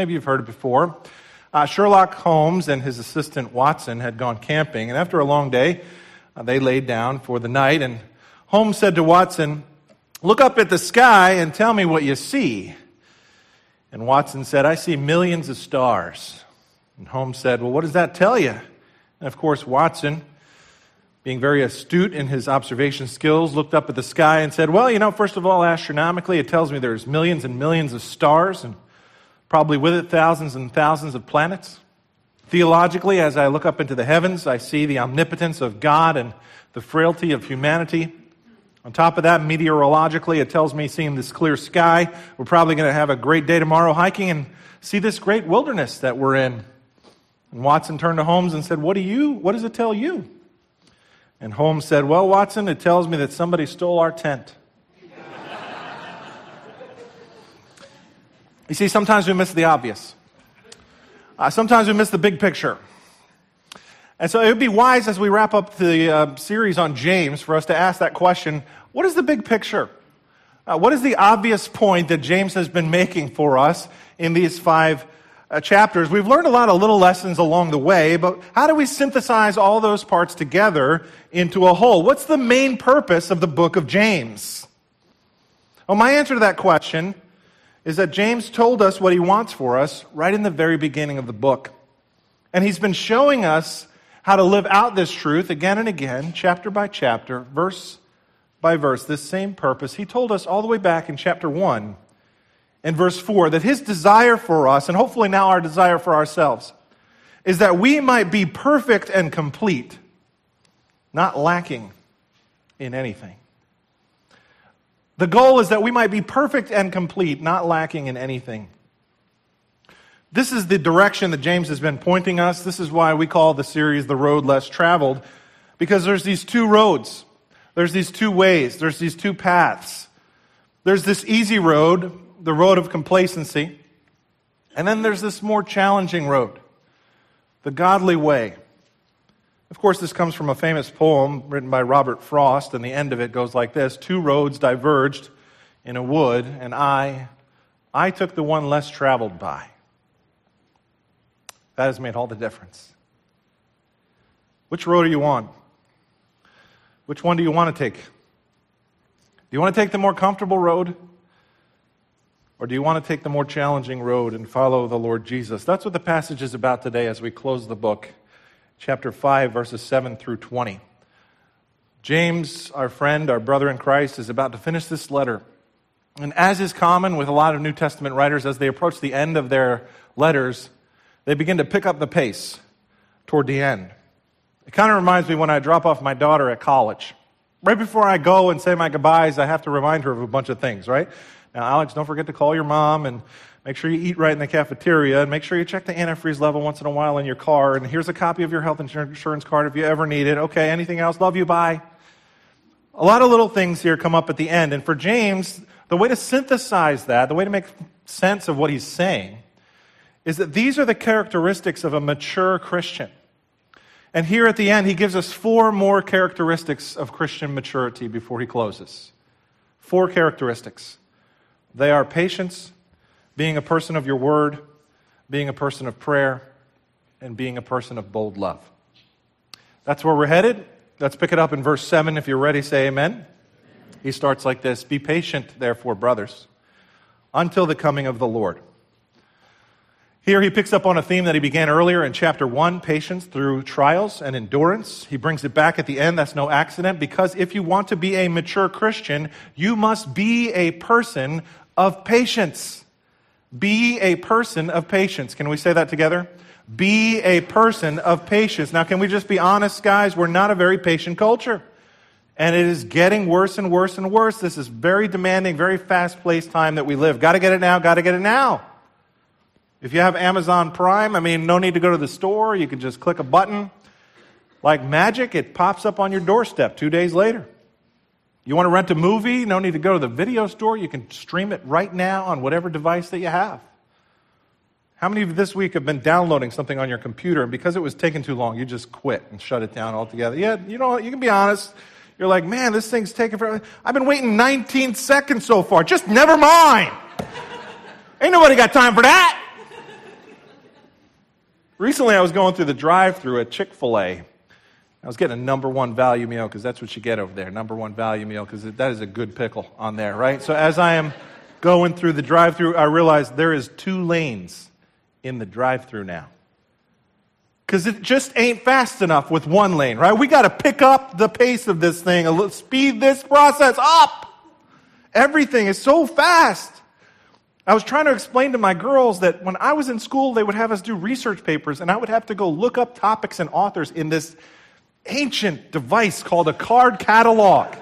Maybe you've heard it before. Uh, Sherlock Holmes and his assistant Watson had gone camping, and after a long day, uh, they laid down for the night. And Holmes said to Watson, Look up at the sky and tell me what you see. And Watson said, I see millions of stars. And Holmes said, Well, what does that tell you? And of course, Watson, being very astute in his observation skills, looked up at the sky and said, Well, you know, first of all, astronomically, it tells me there's millions and millions of stars, and probably with it, thousands and thousands of planets. Theologically, as I look up into the heavens, I see the omnipotence of God and the frailty of humanity. On top of that, meteorologically, it tells me seeing this clear sky, we're probably going to have a great day tomorrow hiking and see this great wilderness that we're in. And Watson turned to Holmes and said, What do you, what does it tell you? And Holmes said, Well, Watson, it tells me that somebody stole our tent. You see, sometimes we miss the obvious. Uh, sometimes we miss the big picture. And so it would be wise as we wrap up the uh, series on James for us to ask that question what is the big picture? Uh, what is the obvious point that James has been making for us in these five uh, chapters, we've learned a lot of little lessons along the way, but how do we synthesize all those parts together into a whole? What's the main purpose of the book of James? Well, my answer to that question is that James told us what he wants for us right in the very beginning of the book. And he's been showing us how to live out this truth again and again, chapter by chapter, verse by verse, this same purpose. He told us all the way back in chapter 1 and verse 4 that his desire for us, and hopefully now our desire for ourselves, is that we might be perfect and complete, not lacking in anything. The goal is that we might be perfect and complete, not lacking in anything. This is the direction that James has been pointing us. This is why we call the series The Road Less Traveled, because there's these two roads, there's these two ways, there's these two paths. There's this easy road the road of complacency. And then there's this more challenging road, the godly way. Of course, this comes from a famous poem written by Robert Frost, and the end of it goes like this Two roads diverged in a wood, and I, I took the one less traveled by. That has made all the difference. Which road are you on? Which one do you want to take? Do you want to take the more comfortable road? Or do you want to take the more challenging road and follow the Lord Jesus? That's what the passage is about today as we close the book, chapter 5, verses 7 through 20. James, our friend, our brother in Christ, is about to finish this letter. And as is common with a lot of New Testament writers, as they approach the end of their letters, they begin to pick up the pace toward the end. It kind of reminds me when I drop off my daughter at college. Right before I go and say my goodbyes, I have to remind her of a bunch of things, right? Now, Alex, don't forget to call your mom and make sure you eat right in the cafeteria and make sure you check the antifreeze level once in a while in your car. And here's a copy of your health insurance card if you ever need it. Okay, anything else? Love you, bye. A lot of little things here come up at the end. And for James, the way to synthesize that, the way to make sense of what he's saying, is that these are the characteristics of a mature Christian. And here at the end, he gives us four more characteristics of Christian maturity before he closes. Four characteristics. They are patience, being a person of your word, being a person of prayer, and being a person of bold love. That's where we're headed. Let's pick it up in verse 7. If you're ready, say amen. He starts like this Be patient, therefore, brothers, until the coming of the Lord. Here he picks up on a theme that he began earlier in chapter 1 patience through trials and endurance. He brings it back at the end. That's no accident because if you want to be a mature Christian, you must be a person of patience. Be a person of patience. Can we say that together? Be a person of patience. Now, can we just be honest, guys? We're not a very patient culture. And it is getting worse and worse and worse. This is very demanding, very fast paced time that we live. Got to get it now, got to get it now. If you have Amazon Prime, I mean, no need to go to the store. You can just click a button. Like magic, it pops up on your doorstep two days later. You want to rent a movie? No need to go to the video store. You can stream it right now on whatever device that you have. How many of you this week have been downloading something on your computer and because it was taking too long, you just quit and shut it down altogether? Yeah, you know, you can be honest. You're like, man, this thing's taking forever. I've been waiting 19 seconds so far. Just never mind. Ain't nobody got time for that. Recently, I was going through the drive through at Chick fil A. I was getting a number one value meal because that's what you get over there, number one value meal, because that is a good pickle on there, right? So as I am going through the drive through, I realized there is two lanes in the drive through now. Because it just ain't fast enough with one lane, right? We got to pick up the pace of this thing, speed this process up. Everything is so fast. I was trying to explain to my girls that when I was in school, they would have us do research papers, and I would have to go look up topics and authors in this ancient device called a card catalog.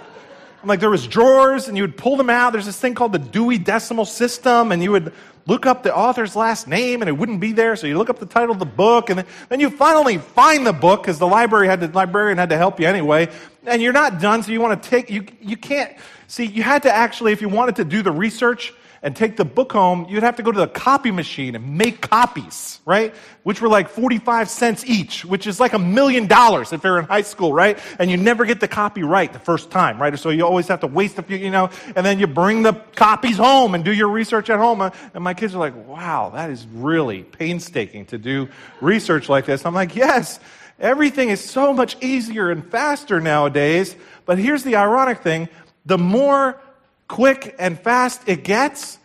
I'm like, there was drawers, and you would pull them out. There's this thing called the Dewey Decimal System, and you would look up the author's last name, and it wouldn't be there. So you look up the title of the book, and then you finally find the book because the library had the librarian had to help you anyway. And you're not done, so you want to take you you can't see. You had to actually, if you wanted to do the research, and take the book home, you'd have to go to the copy machine and make copies, right? Which were like 45 cents each, which is like a million dollars if you're in high school, right? And you never get the copy right the first time, right? So you always have to waste a few, you know, and then you bring the copies home and do your research at home. Uh, and my kids are like, wow, that is really painstaking to do research like this. I'm like, yes, everything is so much easier and faster nowadays. But here's the ironic thing. The more quick and fast it gets,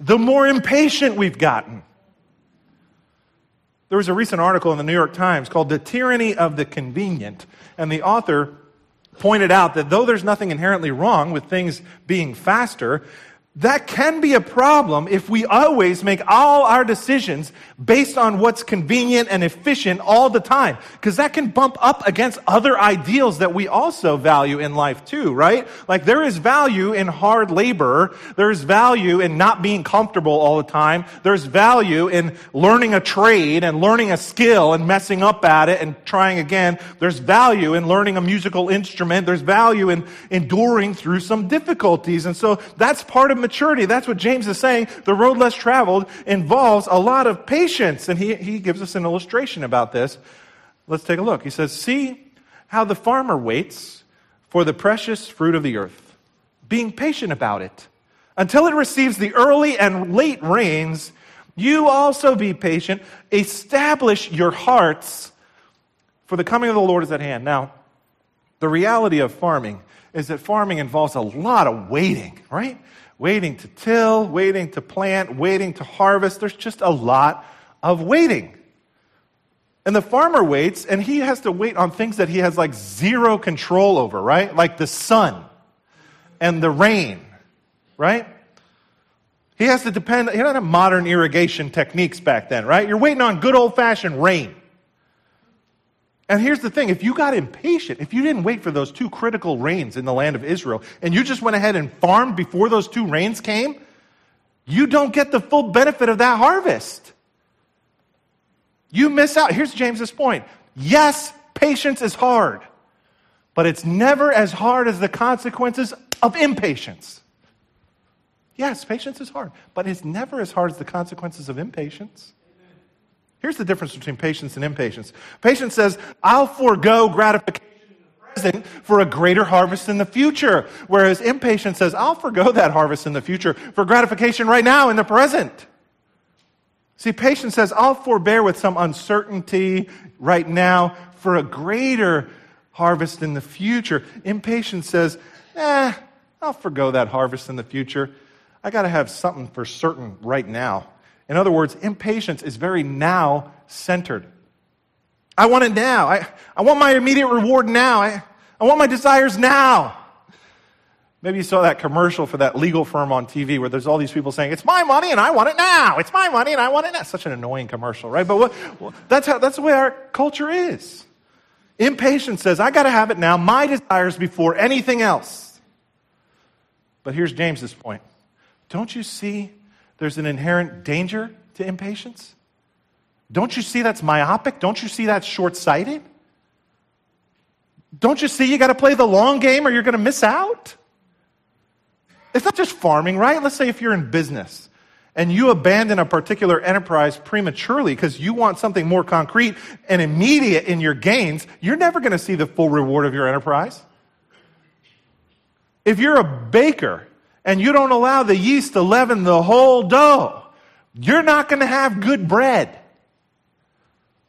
the more impatient we've gotten. There was a recent article in the New York Times called The Tyranny of the Convenient, and the author pointed out that though there's nothing inherently wrong with things being faster, that can be a problem if we always make all our decisions based on what's convenient and efficient all the time. Because that can bump up against other ideals that we also value in life too, right? Like there is value in hard labor. There's value in not being comfortable all the time. There's value in learning a trade and learning a skill and messing up at it and trying again. There's value in learning a musical instrument. There's value in enduring through some difficulties. And so that's part of maturity. That's what James is saying. The road less traveled involves a lot of patience. And he, he gives us an illustration about this. Let's take a look. He says, See how the farmer waits for the precious fruit of the earth, being patient about it until it receives the early and late rains. You also be patient. Establish your hearts, for the coming of the Lord is at hand. Now, the reality of farming is that farming involves a lot of waiting, right? Waiting to till, waiting to plant, waiting to harvest. There's just a lot of waiting. And the farmer waits, and he has to wait on things that he has like zero control over, right? Like the sun and the rain, right? He has to depend, he didn't have modern irrigation techniques back then, right? You're waiting on good old fashioned rain. And here's the thing if you got impatient, if you didn't wait for those two critical rains in the land of Israel, and you just went ahead and farmed before those two rains came, you don't get the full benefit of that harvest. You miss out. Here's James's point. Yes, patience is hard, but it's never as hard as the consequences of impatience. Yes, patience is hard, but it's never as hard as the consequences of impatience. Here's the difference between patience and impatience. Patience says, I'll forego gratification in the present for a greater harvest in the future. Whereas impatience says, I'll forego that harvest in the future for gratification right now in the present. See, patience says, I'll forbear with some uncertainty right now for a greater harvest in the future. Impatience says, eh, I'll forego that harvest in the future. I got to have something for certain right now. In other words, impatience is very now centered. I want it now. I, I want my immediate reward now. I, I want my desires now. Maybe you saw that commercial for that legal firm on TV where there's all these people saying, It's my money and I want it now. It's my money and I want it now. Such an annoying commercial, right? But what, well, that's, how, that's the way our culture is. Impatience says, I got to have it now, my desires before anything else. But here's James's point. Don't you see there's an inherent danger to impatience? Don't you see that's myopic? Don't you see that's short sighted? Don't you see you got to play the long game or you're going to miss out? It's not just farming, right? Let's say if you're in business and you abandon a particular enterprise prematurely because you want something more concrete and immediate in your gains, you're never going to see the full reward of your enterprise. If you're a baker and you don't allow the yeast to leaven the whole dough, you're not going to have good bread.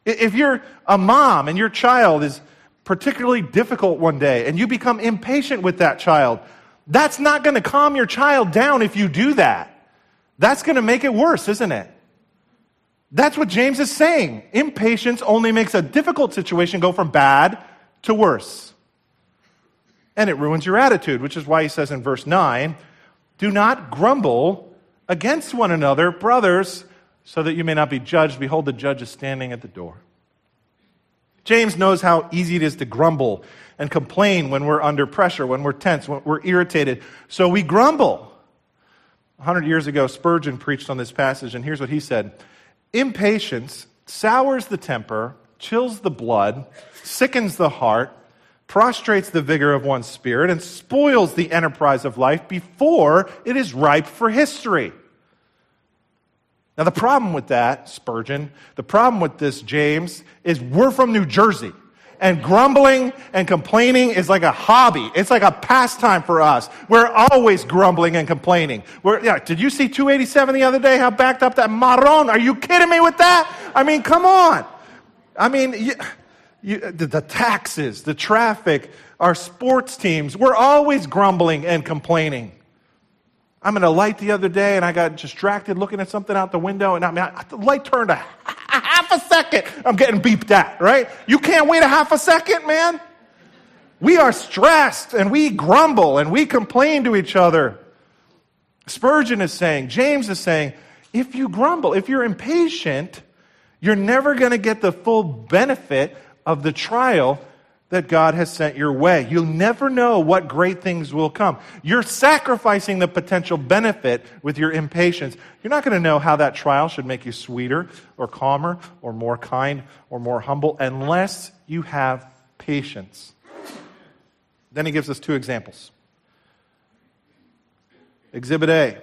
If you're a mom and your child is particularly difficult one day and you become impatient with that child, that's not going to calm your child down if you do that. That's going to make it worse, isn't it? That's what James is saying. Impatience only makes a difficult situation go from bad to worse. And it ruins your attitude, which is why he says in verse 9, do not grumble against one another, brothers, so that you may not be judged. Behold, the judge is standing at the door. James knows how easy it is to grumble and complain when we're under pressure, when we're tense, when we're irritated. So we grumble. A hundred years ago, Spurgeon preached on this passage, and here's what he said Impatience sours the temper, chills the blood, sickens the heart, prostrates the vigor of one's spirit, and spoils the enterprise of life before it is ripe for history. Now, the problem with that, Spurgeon, the problem with this, James, is we're from New Jersey. And grumbling and complaining is like a hobby. It's like a pastime for us. We're always grumbling and complaining. We're, yeah, did you see 287 the other day? How backed up that marron? Are you kidding me with that? I mean, come on. I mean, you, you, uh, the, the taxes, the traffic, our sports teams, we're always grumbling and complaining. I'm in a light the other day and I got distracted looking at something out the window and I mean, I, the light turned a, a half a second. I'm getting beeped at, right? You can't wait a half a second, man. We are stressed and we grumble and we complain to each other. Spurgeon is saying, James is saying, if you grumble, if you're impatient, you're never going to get the full benefit of the trial that God has sent your way. You'll never know what great things will come. You're sacrificing the potential benefit with your impatience. You're not going to know how that trial should make you sweeter or calmer or more kind or more humble unless you have patience. Then he gives us two examples. Exhibit A.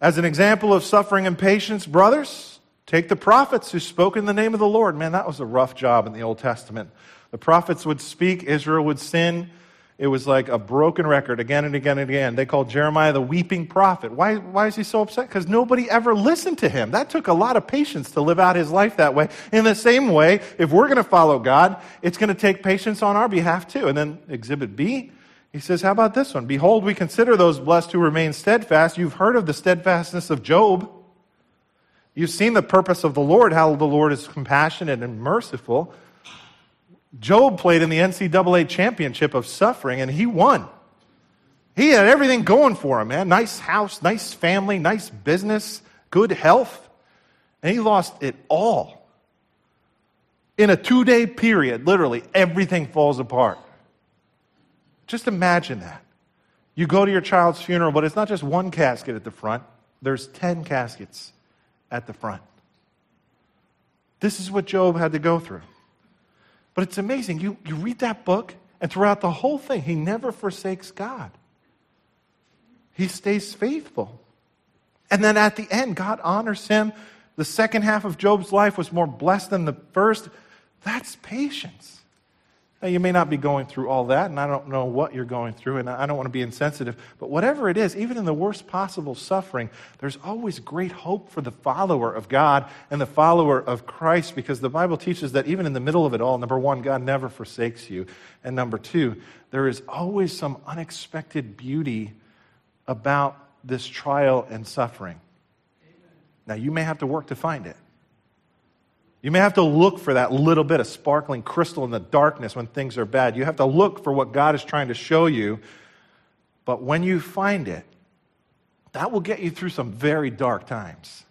As an example of suffering and patience, brothers, take the prophets who spoke in the name of the Lord. Man, that was a rough job in the Old Testament. The prophets would speak, Israel would sin. It was like a broken record again and again and again. They called Jeremiah the weeping prophet. Why, why is he so upset? Because nobody ever listened to him. That took a lot of patience to live out his life that way. In the same way, if we're going to follow God, it's going to take patience on our behalf too. And then exhibit B, he says, How about this one? Behold, we consider those blessed who remain steadfast. You've heard of the steadfastness of Job. You've seen the purpose of the Lord, how the Lord is compassionate and merciful. Job played in the NCAA championship of suffering and he won. He had everything going for him, man. Nice house, nice family, nice business, good health. And he lost it all. In a two day period, literally, everything falls apart. Just imagine that. You go to your child's funeral, but it's not just one casket at the front, there's 10 caskets at the front. This is what Job had to go through. But it's amazing. You, you read that book, and throughout the whole thing, he never forsakes God. He stays faithful. And then at the end, God honors him. The second half of Job's life was more blessed than the first. That's patience. Now, you may not be going through all that, and I don't know what you're going through, and I don't want to be insensitive, but whatever it is, even in the worst possible suffering, there's always great hope for the follower of God and the follower of Christ because the Bible teaches that even in the middle of it all, number one, God never forsakes you, and number two, there is always some unexpected beauty about this trial and suffering. Now, you may have to work to find it. You may have to look for that little bit of sparkling crystal in the darkness when things are bad. You have to look for what God is trying to show you. But when you find it, that will get you through some very dark times.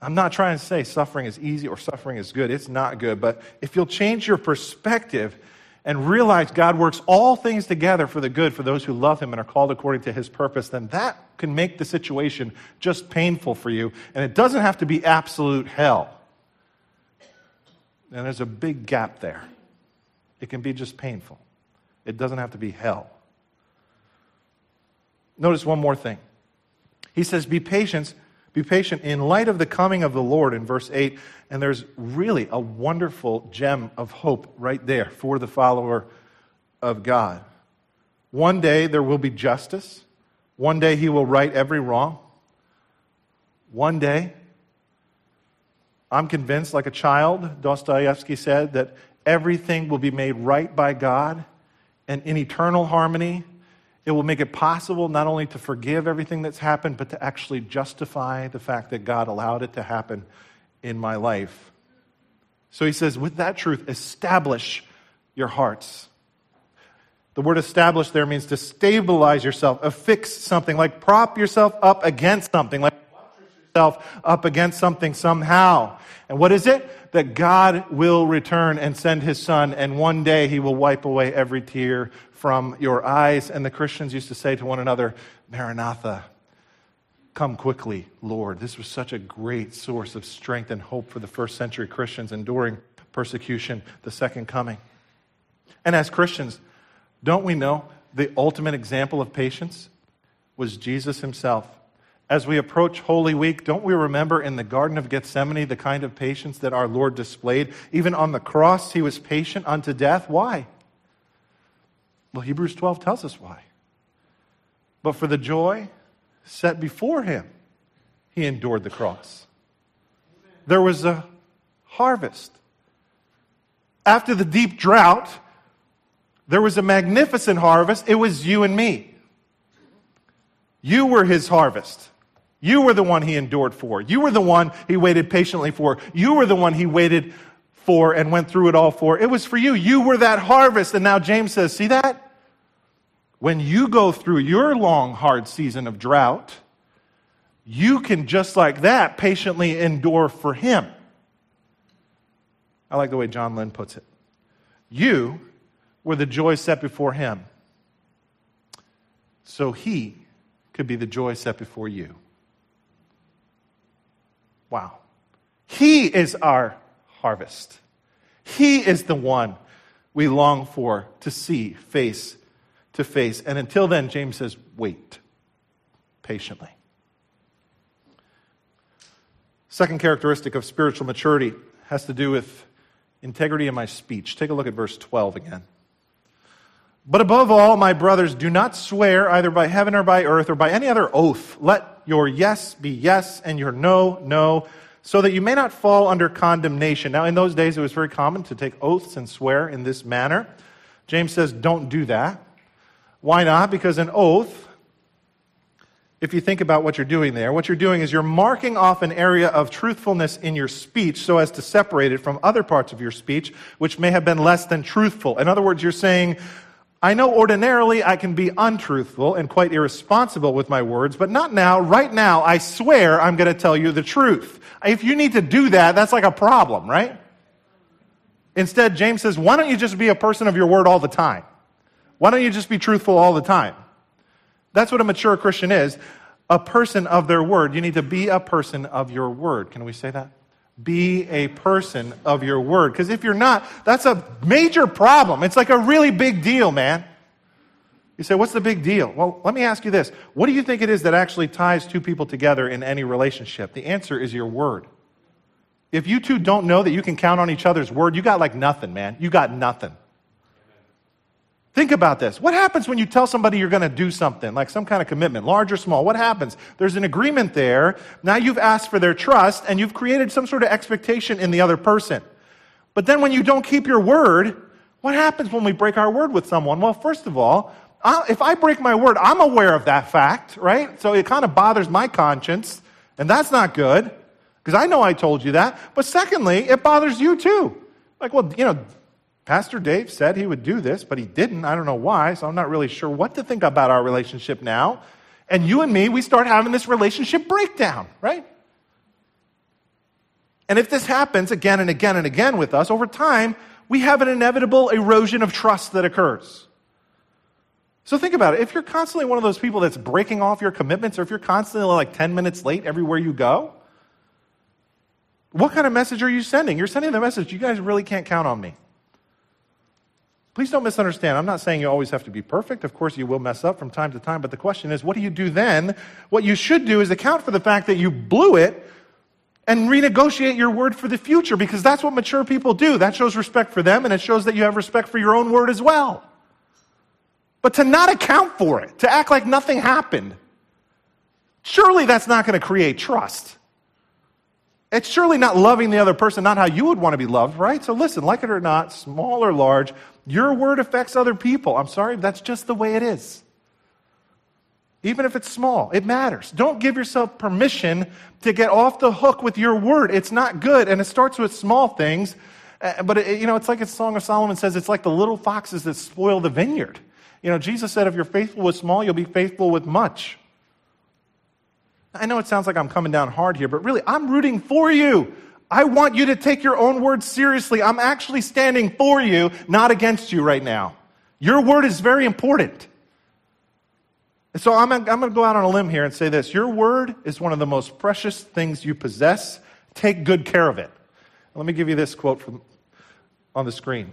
I'm not trying to say suffering is easy or suffering is good. It's not good. But if you'll change your perspective and realize God works all things together for the good for those who love Him and are called according to His purpose, then that can make the situation just painful for you. And it doesn't have to be absolute hell. And there's a big gap there. It can be just painful, it doesn't have to be hell. Notice one more thing. He says, Be patient, be patient in light of the coming of the Lord in verse 8. And there's really a wonderful gem of hope right there for the follower of God. One day there will be justice. One day he will right every wrong. One day I'm convinced, like a child, Dostoevsky said, that everything will be made right by God and in eternal harmony. It will make it possible not only to forgive everything that's happened, but to actually justify the fact that God allowed it to happen in my life. So he says, with that truth, establish your hearts. The word establish there means to stabilize yourself, affix something, like prop yourself up against something, like up against something somehow. And what is it? That God will return and send his son, and one day he will wipe away every tear from your eyes. And the Christians used to say to one another, Maranatha, come quickly, Lord. This was such a great source of strength and hope for the first century Christians enduring persecution, the second coming. And as Christians, don't we know the ultimate example of patience was Jesus himself? As we approach Holy Week, don't we remember in the Garden of Gethsemane the kind of patience that our Lord displayed? Even on the cross, he was patient unto death. Why? Well, Hebrews 12 tells us why. But for the joy set before him, he endured the cross. There was a harvest. After the deep drought, there was a magnificent harvest. It was you and me. You were his harvest. You were the one he endured for. You were the one he waited patiently for. You were the one he waited for and went through it all for. It was for you. You were that harvest. And now James says, see that? When you go through your long, hard season of drought, you can just like that patiently endure for him. I like the way John Lynn puts it. You were the joy set before him, so he could be the joy set before you. Wow. He is our harvest. He is the one we long for to see face to face. And until then, James says, wait patiently. Second characteristic of spiritual maturity has to do with integrity in my speech. Take a look at verse 12 again. But above all, my brothers, do not swear either by heaven or by earth or by any other oath. Let your yes be yes and your no, no, so that you may not fall under condemnation. Now, in those days, it was very common to take oaths and swear in this manner. James says, don't do that. Why not? Because an oath, if you think about what you're doing there, what you're doing is you're marking off an area of truthfulness in your speech so as to separate it from other parts of your speech, which may have been less than truthful. In other words, you're saying, I know ordinarily I can be untruthful and quite irresponsible with my words, but not now. Right now, I swear I'm going to tell you the truth. If you need to do that, that's like a problem, right? Instead, James says, why don't you just be a person of your word all the time? Why don't you just be truthful all the time? That's what a mature Christian is a person of their word. You need to be a person of your word. Can we say that? Be a person of your word. Because if you're not, that's a major problem. It's like a really big deal, man. You say, what's the big deal? Well, let me ask you this. What do you think it is that actually ties two people together in any relationship? The answer is your word. If you two don't know that you can count on each other's word, you got like nothing, man. You got nothing. Think about this. What happens when you tell somebody you're going to do something, like some kind of commitment, large or small? What happens? There's an agreement there. Now you've asked for their trust and you've created some sort of expectation in the other person. But then when you don't keep your word, what happens when we break our word with someone? Well, first of all, if I break my word, I'm aware of that fact, right? So it kind of bothers my conscience, and that's not good because I know I told you that. But secondly, it bothers you too. Like, well, you know, Pastor Dave said he would do this, but he didn't. I don't know why, so I'm not really sure what to think about our relationship now. And you and me, we start having this relationship breakdown, right? And if this happens again and again and again with us, over time, we have an inevitable erosion of trust that occurs. So think about it. If you're constantly one of those people that's breaking off your commitments, or if you're constantly like 10 minutes late everywhere you go, what kind of message are you sending? You're sending the message, you guys really can't count on me. Please don't misunderstand. I'm not saying you always have to be perfect. Of course, you will mess up from time to time. But the question is, what do you do then? What you should do is account for the fact that you blew it and renegotiate your word for the future because that's what mature people do. That shows respect for them and it shows that you have respect for your own word as well. But to not account for it, to act like nothing happened, surely that's not going to create trust. It's surely not loving the other person, not how you would want to be loved, right? So listen, like it or not, small or large, your word affects other people. I'm sorry, that's just the way it is. Even if it's small, it matters. Don't give yourself permission to get off the hook with your word. It's not good, and it starts with small things. Uh, but, it, you know, it's like a Song of Solomon says, it's like the little foxes that spoil the vineyard. You know, Jesus said, if you're faithful with small, you'll be faithful with much. I know it sounds like I'm coming down hard here, but really, I'm rooting for you. I want you to take your own word seriously. I'm actually standing for you, not against you right now. Your word is very important. So I'm, I'm going to go out on a limb here and say this Your word is one of the most precious things you possess. Take good care of it. Let me give you this quote from, on the screen.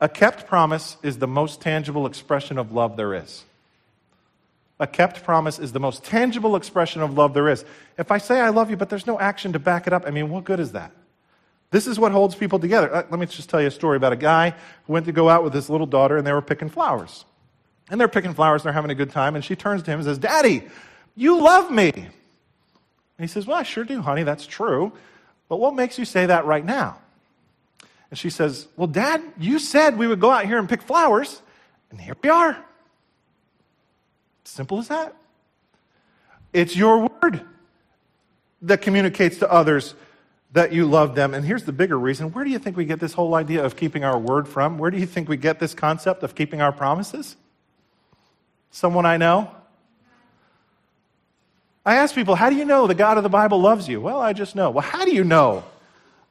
A kept promise is the most tangible expression of love there is. A kept promise is the most tangible expression of love there is. If I say I love you, but there's no action to back it up, I mean, what good is that? This is what holds people together. Uh, let me just tell you a story about a guy who went to go out with his little daughter and they were picking flowers. And they're picking flowers and they're having a good time. And she turns to him and says, Daddy, you love me. And he says, Well, I sure do, honey. That's true. But what makes you say that right now? And she says, Well, Dad, you said we would go out here and pick flowers. And here we are. Simple as that. It's your word that communicates to others that you love them. And here's the bigger reason where do you think we get this whole idea of keeping our word from? Where do you think we get this concept of keeping our promises? Someone I know? I ask people, how do you know the God of the Bible loves you? Well, I just know. Well, how do you know?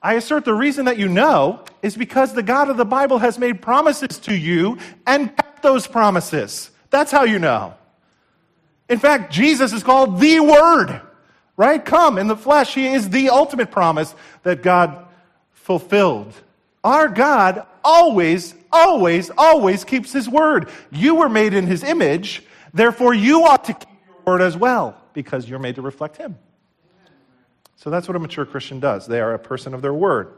I assert the reason that you know is because the God of the Bible has made promises to you and kept those promises. That's how you know. In fact, Jesus is called the Word, right? Come in the flesh. He is the ultimate promise that God fulfilled. Our God always, always, always keeps His word. You were made in His image, therefore you ought to keep your word as well, because you're made to reflect Him. So that's what a mature Christian does. They are a person of their word.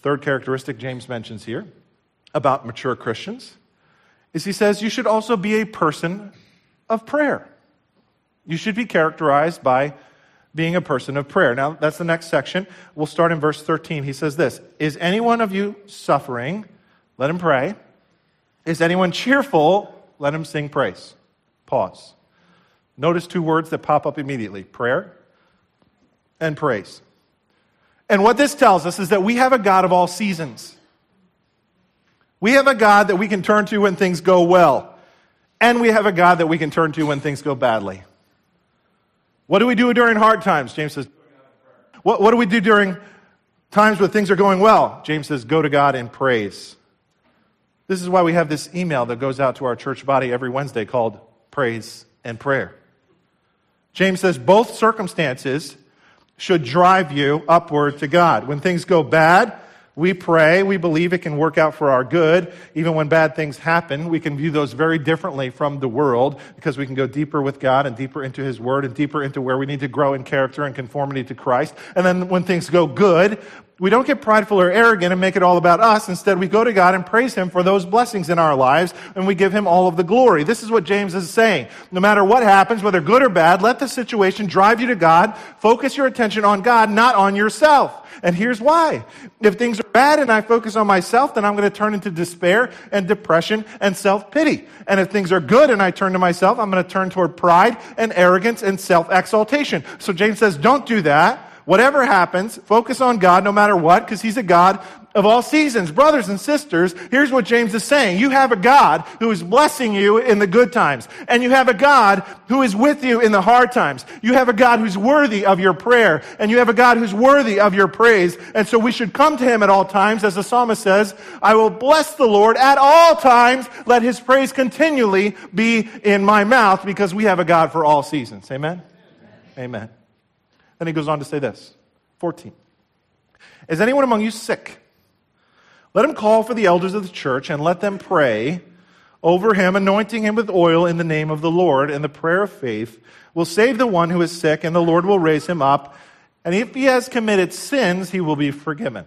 Third characteristic James mentions here about mature Christians is he says you should also be a person of prayer. You should be characterized by being a person of prayer. Now, that's the next section. We'll start in verse 13. He says this Is any one of you suffering? Let him pray. Is anyone cheerful? Let him sing praise. Pause. Notice two words that pop up immediately prayer and praise. And what this tells us is that we have a God of all seasons. We have a God that we can turn to when things go well. And we have a God that we can turn to when things go badly. What do we do during hard times? James says, what, what do we do during times when things are going well? James says, go to God in praise. This is why we have this email that goes out to our church body every Wednesday called Praise and Prayer. James says both circumstances should drive you upward to God. When things go bad, we pray. We believe it can work out for our good. Even when bad things happen, we can view those very differently from the world because we can go deeper with God and deeper into His Word and deeper into where we need to grow in character and conformity to Christ. And then when things go good, we don't get prideful or arrogant and make it all about us. Instead, we go to God and praise Him for those blessings in our lives and we give Him all of the glory. This is what James is saying. No matter what happens, whether good or bad, let the situation drive you to God. Focus your attention on God, not on yourself. And here's why. If things are bad and I focus on myself, then I'm going to turn into despair and depression and self-pity. And if things are good and I turn to myself, I'm going to turn toward pride and arrogance and self-exaltation. So James says, don't do that. Whatever happens, focus on God no matter what, because He's a God of all seasons. Brothers and sisters, here's what James is saying. You have a God who is blessing you in the good times. And you have a God who is with you in the hard times. You have a God who's worthy of your prayer. And you have a God who's worthy of your praise. And so we should come to him at all times. As the psalmist says, I will bless the Lord at all times. Let his praise continually be in my mouth because we have a God for all seasons. Amen? Amen. Amen. Then he goes on to say this 14. Is anyone among you sick? Let him call for the elders of the church and let them pray over him, anointing him with oil in the name of the Lord. And the prayer of faith will save the one who is sick, and the Lord will raise him up. And if he has committed sins, he will be forgiven.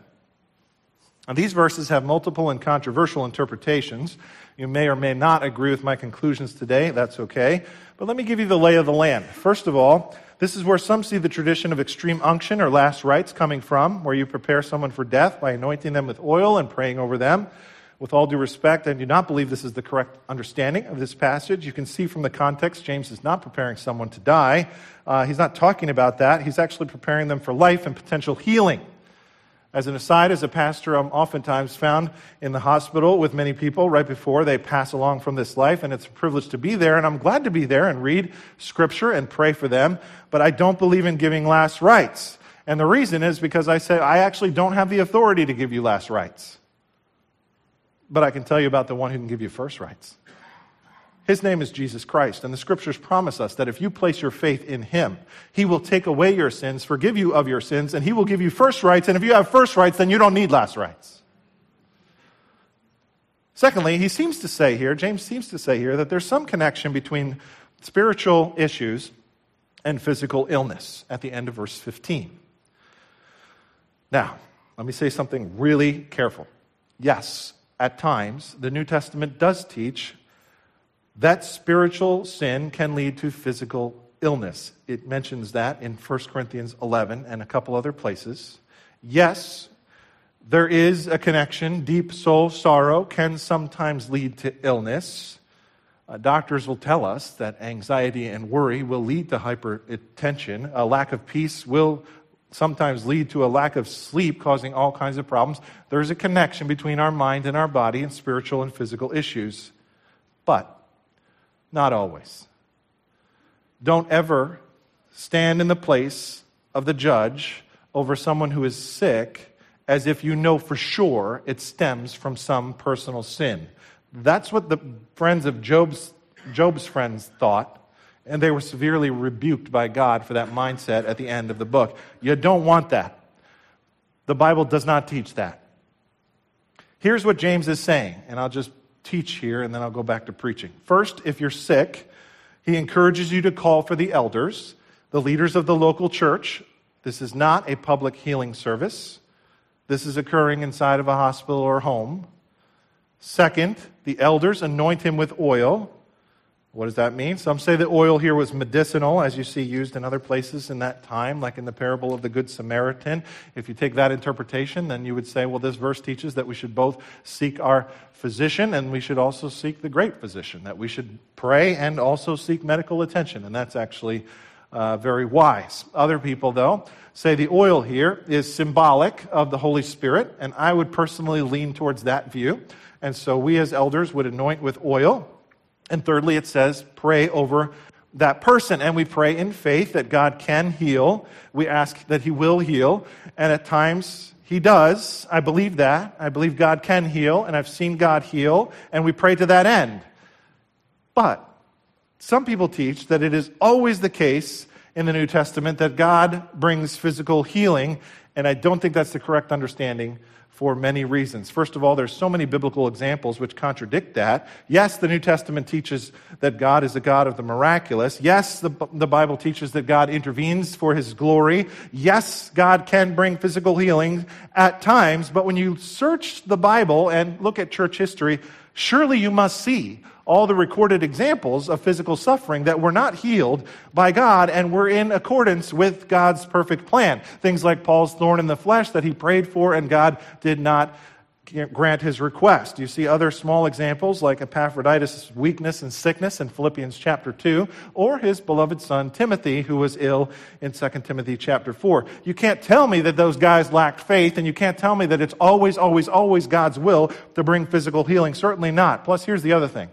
Now, these verses have multiple and controversial interpretations. You may or may not agree with my conclusions today. That's okay. But let me give you the lay of the land. First of all, this is where some see the tradition of extreme unction or last rites coming from, where you prepare someone for death by anointing them with oil and praying over them. With all due respect, I do not believe this is the correct understanding of this passage. You can see from the context, James is not preparing someone to die. Uh, he's not talking about that. He's actually preparing them for life and potential healing. As an aside, as a pastor, I'm oftentimes found in the hospital with many people right before they pass along from this life, and it's a privilege to be there, and I'm glad to be there and read scripture and pray for them, but I don't believe in giving last rites. And the reason is because I say I actually don't have the authority to give you last rites. But I can tell you about the one who can give you first rites. His name is Jesus Christ, and the scriptures promise us that if you place your faith in Him, He will take away your sins, forgive you of your sins, and He will give you first rites. And if you have first rites, then you don't need last rites. Secondly, he seems to say here, James seems to say here, that there's some connection between spiritual issues and physical illness at the end of verse 15. Now, let me say something really careful. Yes, at times, the New Testament does teach that spiritual sin can lead to physical illness. It mentions that in 1 Corinthians 11 and a couple other places. Yes, there is a connection. Deep soul sorrow can sometimes lead to illness. Uh, doctors will tell us that anxiety and worry will lead to hypertension. A lack of peace will sometimes lead to a lack of sleep, causing all kinds of problems. There's a connection between our mind and our body and spiritual and physical issues. But not always. Don't ever stand in the place of the judge over someone who is sick as if you know for sure it stems from some personal sin. That's what the friends of Job's, Job's friends thought, and they were severely rebuked by God for that mindset at the end of the book. You don't want that. The Bible does not teach that. Here's what James is saying, and I'll just teach here, and then I'll go back to preaching. First, if you're sick, he encourages you to call for the elders, the leaders of the local church. This is not a public healing service. This is occurring inside of a hospital or home. Second, the elders anoint him with oil. What does that mean? Some say the oil here was medicinal, as you see used in other places in that time, like in the parable of the Good Samaritan. If you take that interpretation, then you would say, well, this verse teaches that we should both seek our physician and we should also seek the great physician, that we should pray and also seek medical attention. And that's actually uh, very wise. Other people, though, say the oil here is symbolic of the Holy Spirit, and I would personally lean towards that view. And so we as elders would anoint with oil and thirdly, it says, pray over that person. And we pray in faith that God can heal. We ask that He will heal. And at times, He does. I believe that. I believe God can heal, and I've seen God heal, and we pray to that end. But some people teach that it is always the case in the New Testament that God brings physical healing, and I don't think that's the correct understanding for many reasons. First of all, there's so many biblical examples which contradict that. Yes, the New Testament teaches that God is a God of the miraculous. Yes, the, the Bible teaches that God intervenes for his glory. Yes, God can bring physical healing at times, but when you search the Bible and look at church history, surely you must see all the recorded examples of physical suffering that were not healed by God and were in accordance with God's perfect plan. Things like Paul's thorn in the flesh that he prayed for and God did not grant his request. You see other small examples like Epaphroditus' weakness and sickness in Philippians chapter 2, or his beloved son Timothy, who was ill in 2 Timothy chapter 4. You can't tell me that those guys lacked faith, and you can't tell me that it's always, always, always God's will to bring physical healing. Certainly not. Plus, here's the other thing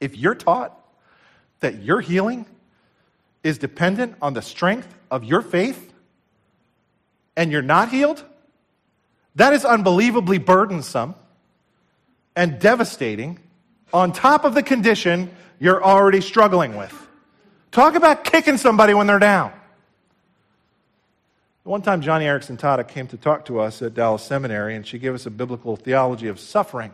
if you're taught that your healing is dependent on the strength of your faith and you're not healed, that is unbelievably burdensome and devastating on top of the condition you're already struggling with. Talk about kicking somebody when they're down. One time, Joni Eareckson Tada came to talk to us at Dallas Seminary, and she gave us a biblical theology of suffering.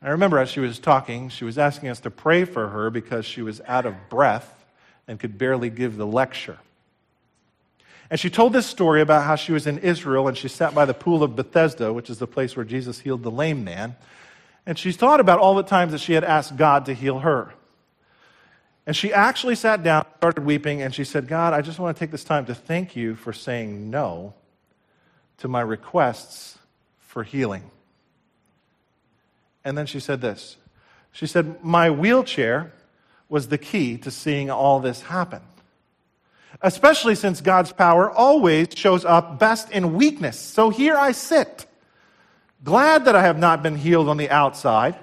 I remember as she was talking, she was asking us to pray for her because she was out of breath and could barely give the lecture. And she told this story about how she was in Israel and she sat by the pool of Bethesda, which is the place where Jesus healed the lame man. And she thought about all the times that she had asked God to heal her. And she actually sat down, started weeping, and she said, God, I just want to take this time to thank you for saying no to my requests for healing. And then she said this She said, My wheelchair was the key to seeing all this happen. Especially since God's power always shows up best in weakness. So here I sit, glad that I have not been healed on the outside,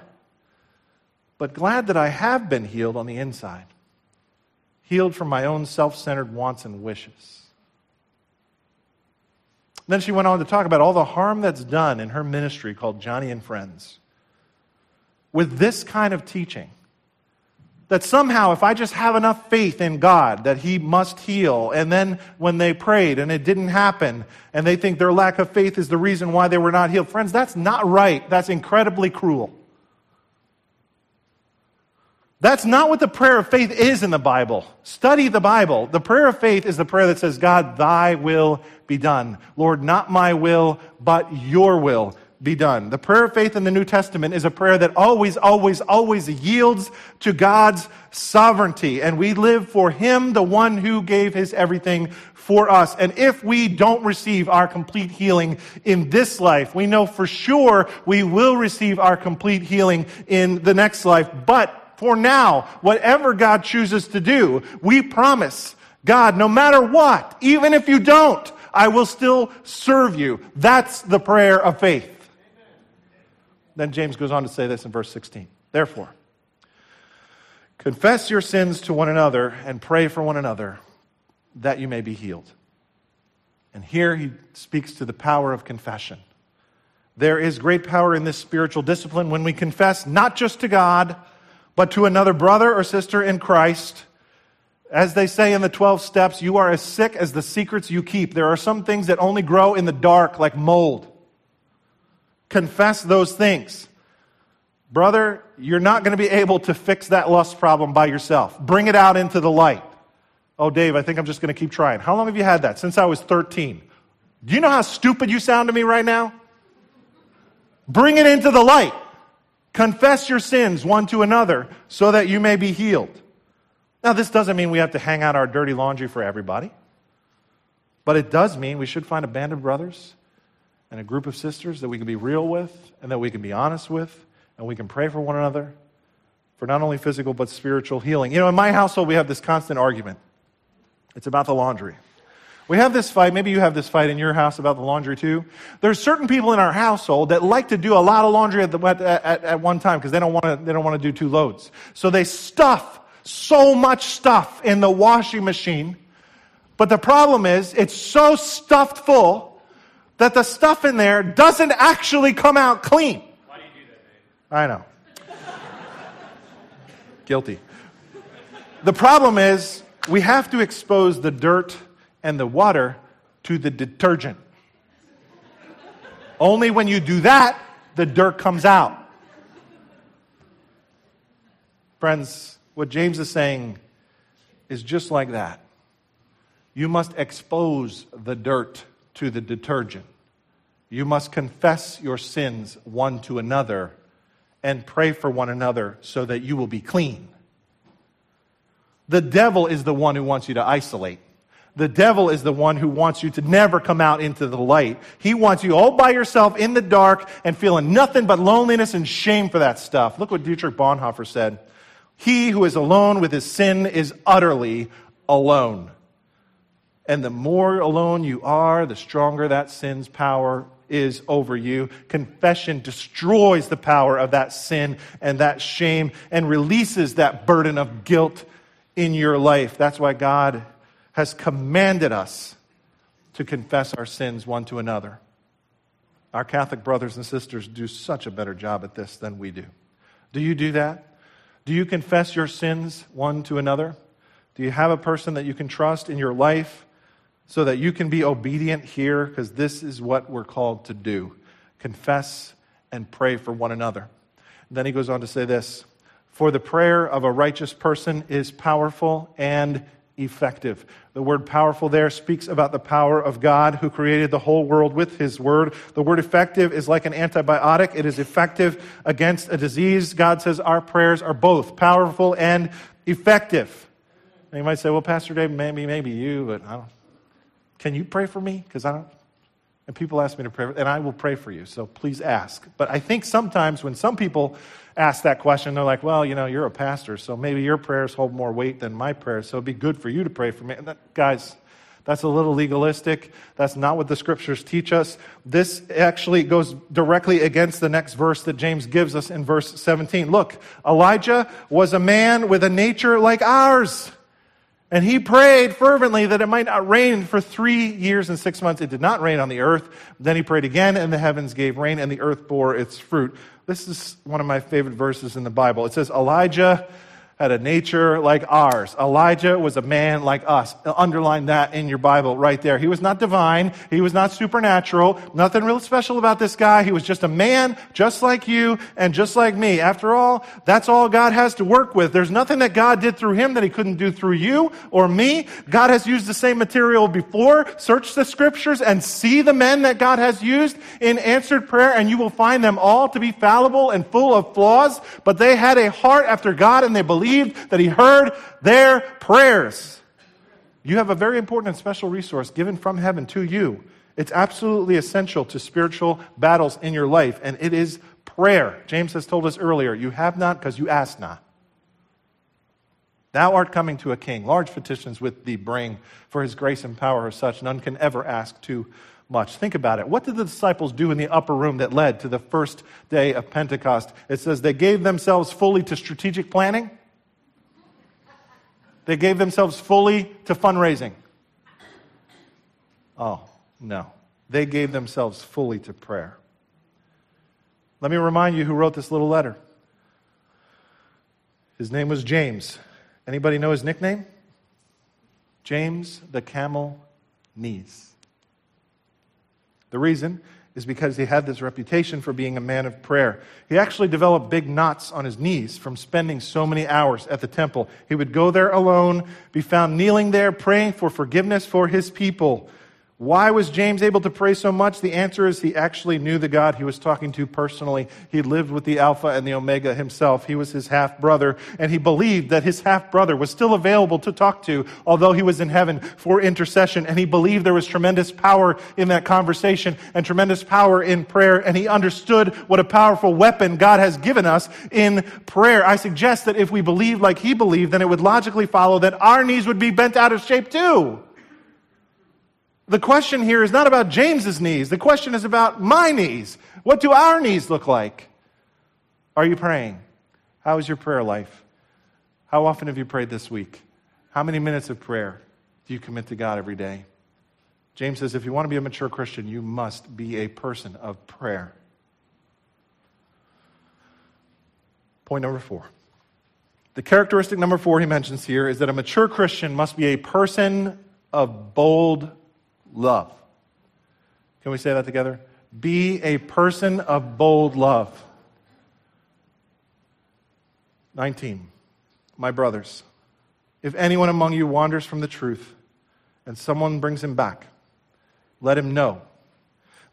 but glad that I have been healed on the inside, healed from my own self centered wants and wishes. Then she went on to talk about all the harm that's done in her ministry called Joni and Friends with this kind of teaching. That somehow, if I just have enough faith in God that He must heal, and then when they prayed and it didn't happen, and they think their lack of faith is the reason why they were not healed, friends, that's not right. That's incredibly cruel. That's not what the prayer of faith is in the Bible. Study the Bible. The prayer of faith is the prayer that says, God, thy will be done. Lord, not my will, but your will be done. The prayer of faith in the New Testament is a prayer that always, always, always yields to God's sovereignty. And we live for Him, the one who gave His everything for us. And if we don't receive our complete healing in this life, we know for sure we will receive our complete healing in the next life. But for now, whatever God chooses to do, we promise God, no matter what, even if you don't, I will still serve you. That's the prayer of faith. Then James goes on to say this in verse 16. Therefore, confess your sins to one another and pray for one another that you may be healed. And here he speaks to the power of confession. There is great power in this spiritual discipline when we confess not just to God, but to another brother or sister in Christ, as they say in the 12 steps, you are as sick as the secrets you keep. There are some things that only grow in the dark, like mold. Confess those things. Brother, you're not going to be able to fix that lust problem by yourself. Bring it out into the light. Oh, Dave, I think I'm just going to keep trying. How long have you had that? Since I was 13. Do you know how stupid you sound to me right now? Bring it into the light. Confess your sins one to another so that you may be healed. Now, this doesn't mean we have to hang out our dirty laundry for everybody, but it does mean we should find a band of brothers and a group of sisters that we can be real with and that we can be honest with and we can pray for one another for not only physical but spiritual healing. You know, in my household, we have this constant argument. It's about the laundry. We have this fight. Maybe you have this fight in your house about the laundry too. There's certain people in our household that like to do a lot of laundry at, the, at, at, at one time because they don't want to. They don't want to do two loads. So they stuff so much stuff in the washing machine. But the problem is, it's so stuffed full that the stuff in there doesn't actually come out clean. Why do you do that, Dave? I know. Guilty. The problem is, we have to expose the dirt and the water to the detergent. Only when you do that, the dirt comes out. Friends, what James is saying is just like that. You must expose the dirt to the detergent. You must confess your sins one to another and pray for one another so that you will be clean. The devil is the one who wants you to isolate. The devil is the one who wants you to never come out into the light. He wants you all by yourself in the dark and feeling nothing but loneliness and shame for that stuff. Look what Dietrich Bonhoeffer said. He who is alone with his sin is utterly alone. And the more alone you are, the stronger that sin's power is over you. Confession destroys the power of that sin and that shame and releases that burden of guilt in your life. That's why God has commanded us to confess our sins one to another. Our Catholic brothers and sisters do such a better job at this than we do. Do you do that? Do you confess your sins one to another? Do you have a person that you can trust in your life so that you can be obedient here? Because this is what we're called to do confess and pray for one another. And then he goes on to say this For the prayer of a righteous person is powerful and effective. The word powerful there speaks about the power of God who created the whole world with his word. The word effective is like an antibiotic, it is effective against a disease. God says our prayers are both powerful and effective. And you might say, well, Pastor Dave, maybe, maybe you, but I don't. Can you pray for me? Because I don't. And people ask me to pray, and I will pray for you. So please ask. But I think sometimes when some people ask that question, they're like, well, you know, you're a pastor, so maybe your prayers hold more weight than my prayers, so it'd be good for you to pray for me. That, guys, that's a little legalistic. That's not what the scriptures teach us. This actually goes directly against the next verse that James gives us in verse 17. Look, Elijah was a man with a nature like ours. And he prayed fervently that it might not rain for three years and six months. It did not rain on the earth. Then he prayed again, and the heavens gave rain, and the earth bore its fruit. This is one of my favorite verses in the Bible. It says, Elijah had a nature like ours. Elijah was a man like us. Underline that in your Bible right there. He was not divine. He was not supernatural. Nothing real special about this guy. He was just a man just like you and just like me. After all, that's all God has to work with. There's nothing that God did through him that he couldn't do through you or me. God has used the same material before. Search the scriptures and see the men that God has used in answered prayer and you will find them all to be fallible and full of flaws, but they had a heart after God and they believed believed that he heard their prayers. You have a very important and special resource given from heaven to you. It's absolutely essential to spiritual battles in your life, and it is prayer. James has told us earlier you have not because you ask not. Thou art coming to a king. Large petitions with thee bring, for his grace and power are such, none can ever ask too much. Think about it. What did the disciples do in the upper room that led to the first day of Pentecost? It says they gave themselves fully to strategic planning. They gave themselves fully to fundraising. Oh, no. They gave themselves fully to prayer. Let me remind you who wrote this little letter. His name was James. Anybody know his nickname? James the Camel Knees. The reason is because he had this reputation for being a man of prayer. He actually developed big knots on his knees from spending so many hours at the temple. He would go there alone, be found kneeling there, praying for forgiveness for his people. Why was James able to pray so much? The answer is he actually knew the God he was talking to personally. He lived with the Alpha and the Omega himself. He was his half brother, and he believed that his half brother was still available to talk to, although he was in heaven for intercession. And he believed there was tremendous power in that conversation and tremendous power in prayer. And he understood what a powerful weapon God has given us in prayer. I suggest that if we believed like he believed, then it would logically follow that our knees would be bent out of shape too. The question here is not about James's knees. The question is about my knees. What do our knees look like? Are you praying? How is your prayer life? How often have you prayed this week? How many minutes of prayer do you commit to God every day? James says if you want to be a mature Christian, you must be a person of prayer. Point number four. The characteristic number four he mentions here is that a mature Christian must be a person of bold love. Can we say that together? Be a person of bold love. 19. My brothers, if anyone among you wanders from the truth and someone brings him back, let him know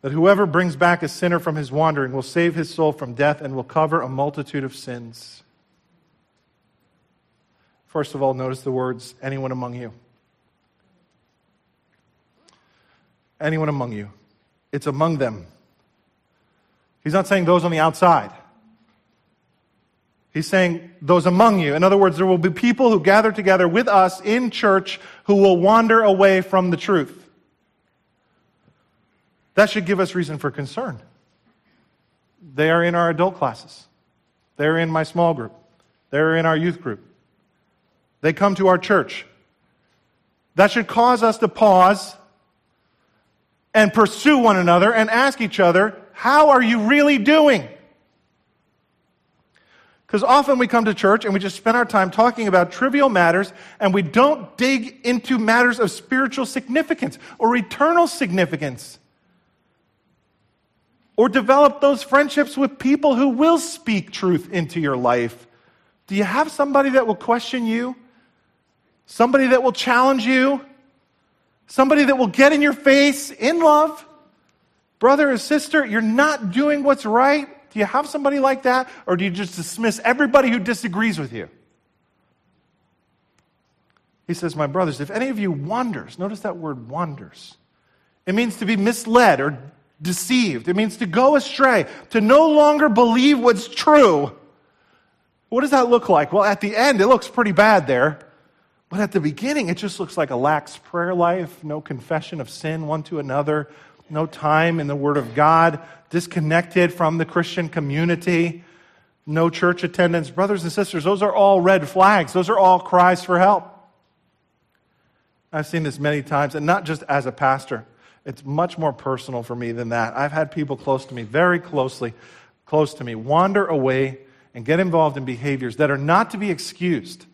that whoever brings back a sinner from his wandering will save his soul from death and will cover a multitude of sins. First of all, notice the words, anyone among you. Anyone among you. It's among them. He's not saying those on the outside. He's saying those among you. In other words, there will be people who gather together with us in church who will wander away from the truth. That should give us reason for concern. They are in our adult classes. They're in my small group. They're in our youth group. They come to our church. That should cause us to pause and pursue one another and ask each other, How are you really doing? Because often we come to church and we just spend our time talking about trivial matters and we don't dig into matters of spiritual significance or eternal significance. Or develop those friendships with people who will speak truth into your life. Do you have somebody that will question you? somebody that will challenge you, somebody that will get in your face in love. Brother or sister, you're not doing what's right. Do you have somebody like that? Or do you just dismiss everybody who disagrees with you? He says, My brothers, if any of you wanders, notice that word wanders. It means to be misled or deceived. It means to go astray, to no longer believe what's true. What does that look like? Well, at the end, it looks pretty bad there. But at the beginning, it just looks like a lax prayer life, no confession of sin one to another, no time in the Word of God, disconnected from the Christian community, no church attendance. Brothers and sisters, those are all red flags. Those are all cries for help. I've seen this many times, and not just as a pastor. It's much more personal for me than that. I've had people close to me, very closely close to me, wander away and get involved in behaviors that are not to be excused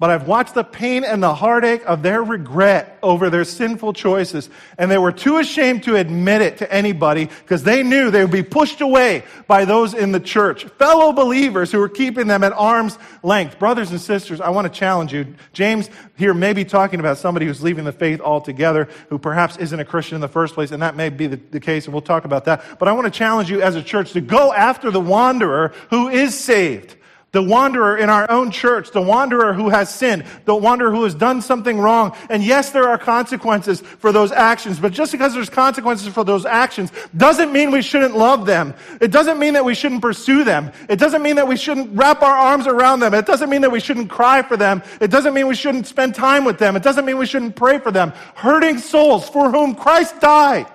but I've watched the pain and the heartache of their regret over their sinful choices. And they were too ashamed to admit it to anybody because they knew they would be pushed away by those in the church, fellow believers who were keeping them at arm's length. Brothers and sisters, I want to challenge you. James here may be talking about somebody who's leaving the faith altogether, who perhaps isn't a Christian in the first place, and that may be the, the case, and we'll talk about that. But I want to challenge you as a church to go after the wanderer who is saved the wanderer in our own church, the wanderer who has sinned, the wanderer who has done something wrong. And yes, there are consequences for those actions, but just because there's consequences for those actions doesn't mean we shouldn't love them. It doesn't mean that we shouldn't pursue them. It doesn't mean that we shouldn't wrap our arms around them. It doesn't mean that we shouldn't cry for them. It doesn't mean we shouldn't spend time with them. It doesn't mean we shouldn't pray for them. Hurting souls for whom Christ died.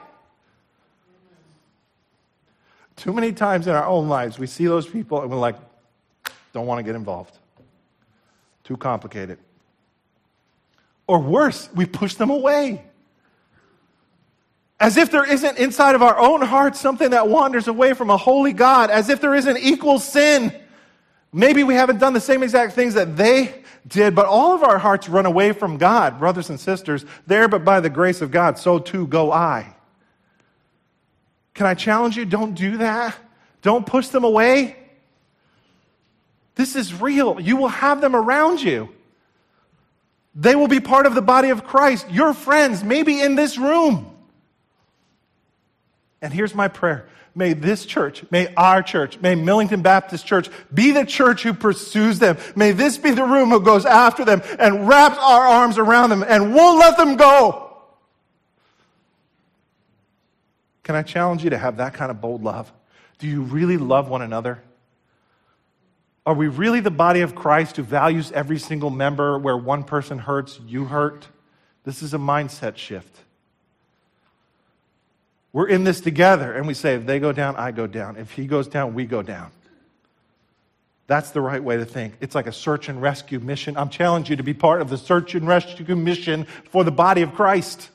Too many times in our own lives, we see those people and we're like, don't want to get involved. Too complicated. Or worse, we push them away. As if there isn't inside of our own hearts something that wanders away from a holy God, as if there isn't equal sin. Maybe we haven't done the same exact things that they did, but all of our hearts run away from God, brothers and sisters. There, but by the grace of God, so too go I. Can I challenge you? Don't do that. Don't push them away. This is real. You will have them around you. They will be part of the body of Christ, your friends, maybe in this room. And here's my prayer. May this church, may our church, may Millington Baptist Church be the church who pursues them. May this be the room who goes after them and wraps our arms around them and won't let them go. Can I challenge you to have that kind of bold love? Do you really love one another? Are we really the body of Christ who values every single member where one person hurts, you hurt? This is a mindset shift. We're in this together, and we say, if they go down, I go down. If he goes down, we go down. That's the right way to think. It's like a search and rescue mission. I'm challenging you to be part of the search and rescue mission for the body of Christ.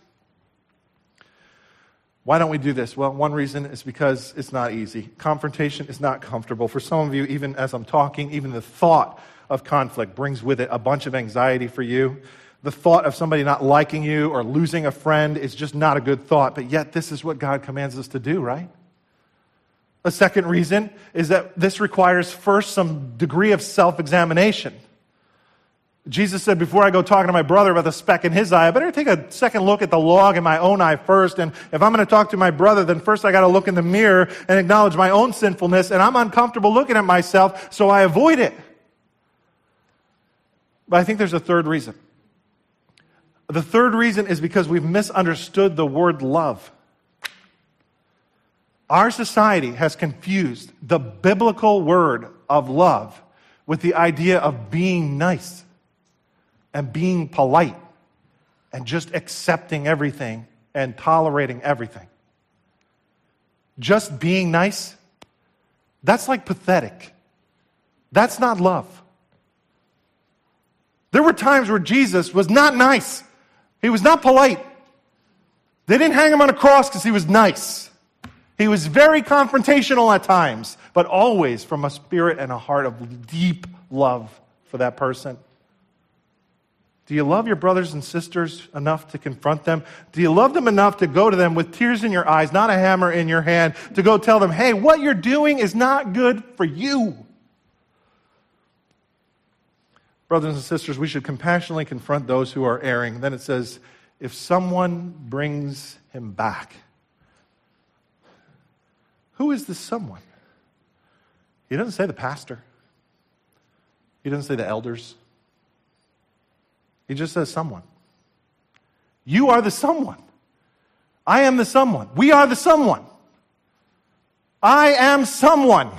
Why don't we do this? Well, one reason is because it's not easy. Confrontation is not comfortable. For some of you, even as I'm talking, even the thought of conflict brings with it a bunch of anxiety for you. The thought of somebody not liking you or losing a friend is just not a good thought, but yet this is what God commands us to do, right? A second reason is that this requires first some degree of self examination. Jesus said, Before I go talking to my brother about the speck in his eye, I better take a second look at the log in my own eye first. And if I'm going to talk to my brother, then first I got to look in the mirror and acknowledge my own sinfulness. And I'm uncomfortable looking at myself, so I avoid it. But I think there's a third reason. The third reason is because we've misunderstood the word love. Our society has confused the biblical word of love with the idea of being nice and being polite and just accepting everything and tolerating everything. Just being nice, that's like pathetic. That's not love. There were times where Jesus was not nice, he was not polite. They didn't hang him on a cross because he was nice. He was very confrontational at times, but always from a spirit and a heart of deep love for that person. Do you love your brothers and sisters enough to confront them? Do you love them enough to go to them with tears in your eyes, not a hammer in your hand, to go tell them, hey, what you're doing is not good for you? brothers and sisters, we should compassionately confront those who are erring. Then it says, if someone brings him back. Who is this someone? He doesn't say the pastor. He doesn't say the elders. He just says someone. You are the someone. I am the someone. We are the someone. I am someone.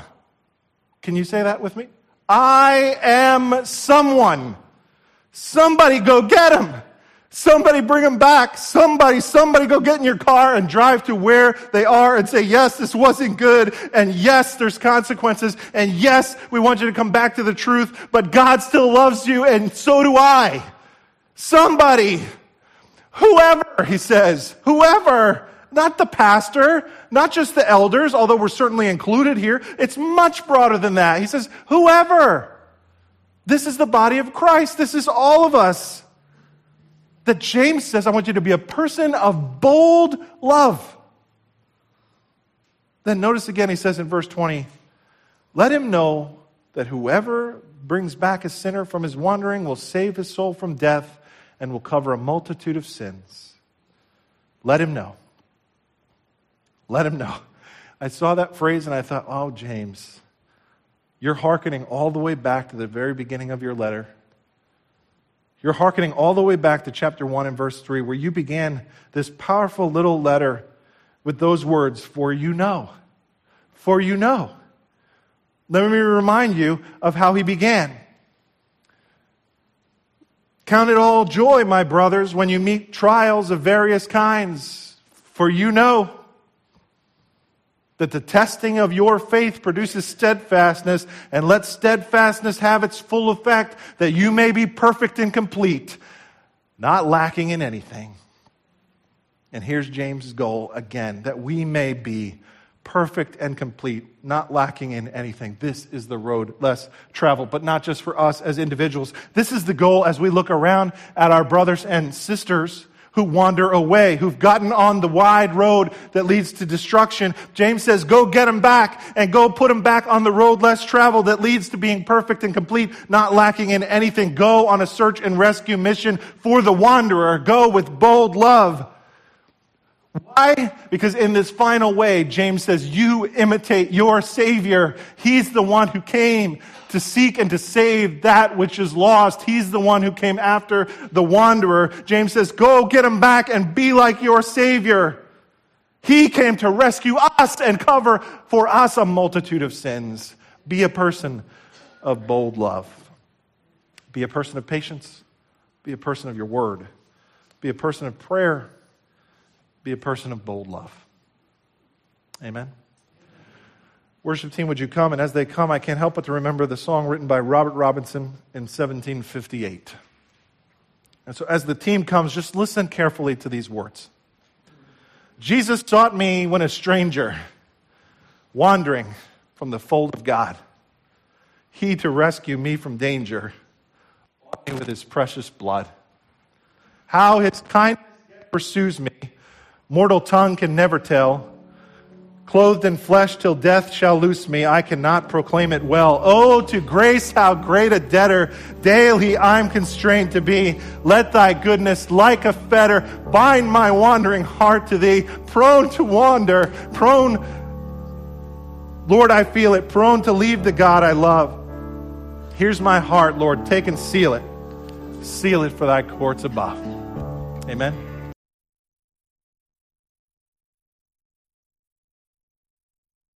Can you say that with me? I am someone. Somebody go get him. Somebody bring them back. Somebody, somebody go get in your car and drive to where they are and say, yes, this wasn't good. And yes, there's consequences. And yes, we want you to come back to the truth, but God still loves you and so do I. Somebody, whoever, he says, whoever, not the pastor, not just the elders, although we're certainly included here. It's much broader than that. He says, whoever. This is the body of Christ. This is all of us that James says, I want you to be a person of bold love. Then notice again, he says in verse 20, let him know that whoever brings back a sinner from his wandering will save his soul from death and will cover a multitude of sins. Let him know. Let him know. I saw that phrase and I thought, oh, James, you're hearkening all the way back to the very beginning of your letter you're hearkening all the way back to chapter 1 and verse 3, where you began this powerful little letter with those words, For you know. For you know. Let me remind you of how he began. Count it all joy, my brothers, when you meet trials of various kinds, for you know that the testing of your faith produces steadfastness, and let steadfastness have its full effect, that you may be perfect and complete, not lacking in anything. And here's James' goal again that we may be perfect and complete, not lacking in anything. This is the road less traveled, but not just for us as individuals. This is the goal as we look around at our brothers and sisters who wander away, who've gotten on the wide road that leads to destruction. James says, go get them back and go put them back on the road less traveled that leads to being perfect and complete, not lacking in anything. Go on a search and rescue mission for the wanderer. Go with bold love. Why? Because in this final way, James says, you imitate your Savior. He's the one who came to seek and to save that which is lost. He's the one who came after the wanderer. James says, go get him back and be like your Savior. He came to rescue us and cover for us a multitude of sins. Be a person of bold love. Be a person of patience. Be a person of your word. Be a person of prayer. Be a person of bold love. Amen. Worship team, would you come? And as they come, I can't help but to remember the song written by Robert Robinson in 1758. And so as the team comes, just listen carefully to these words. Jesus sought me when a stranger, wandering from the fold of God. He to rescue me from danger, with his precious blood. How his kindness pursues me, mortal tongue can never tell clothed in flesh till death shall loose me, I cannot proclaim it well. Oh, to grace, how great a debtor daily I'm constrained to be. Let thy goodness, like a fetter, bind my wandering heart to thee, prone to wander, prone, Lord, I feel it, prone to leave the God I love. Here's my heart, Lord, take and seal it. Seal it for thy courts above. Amen.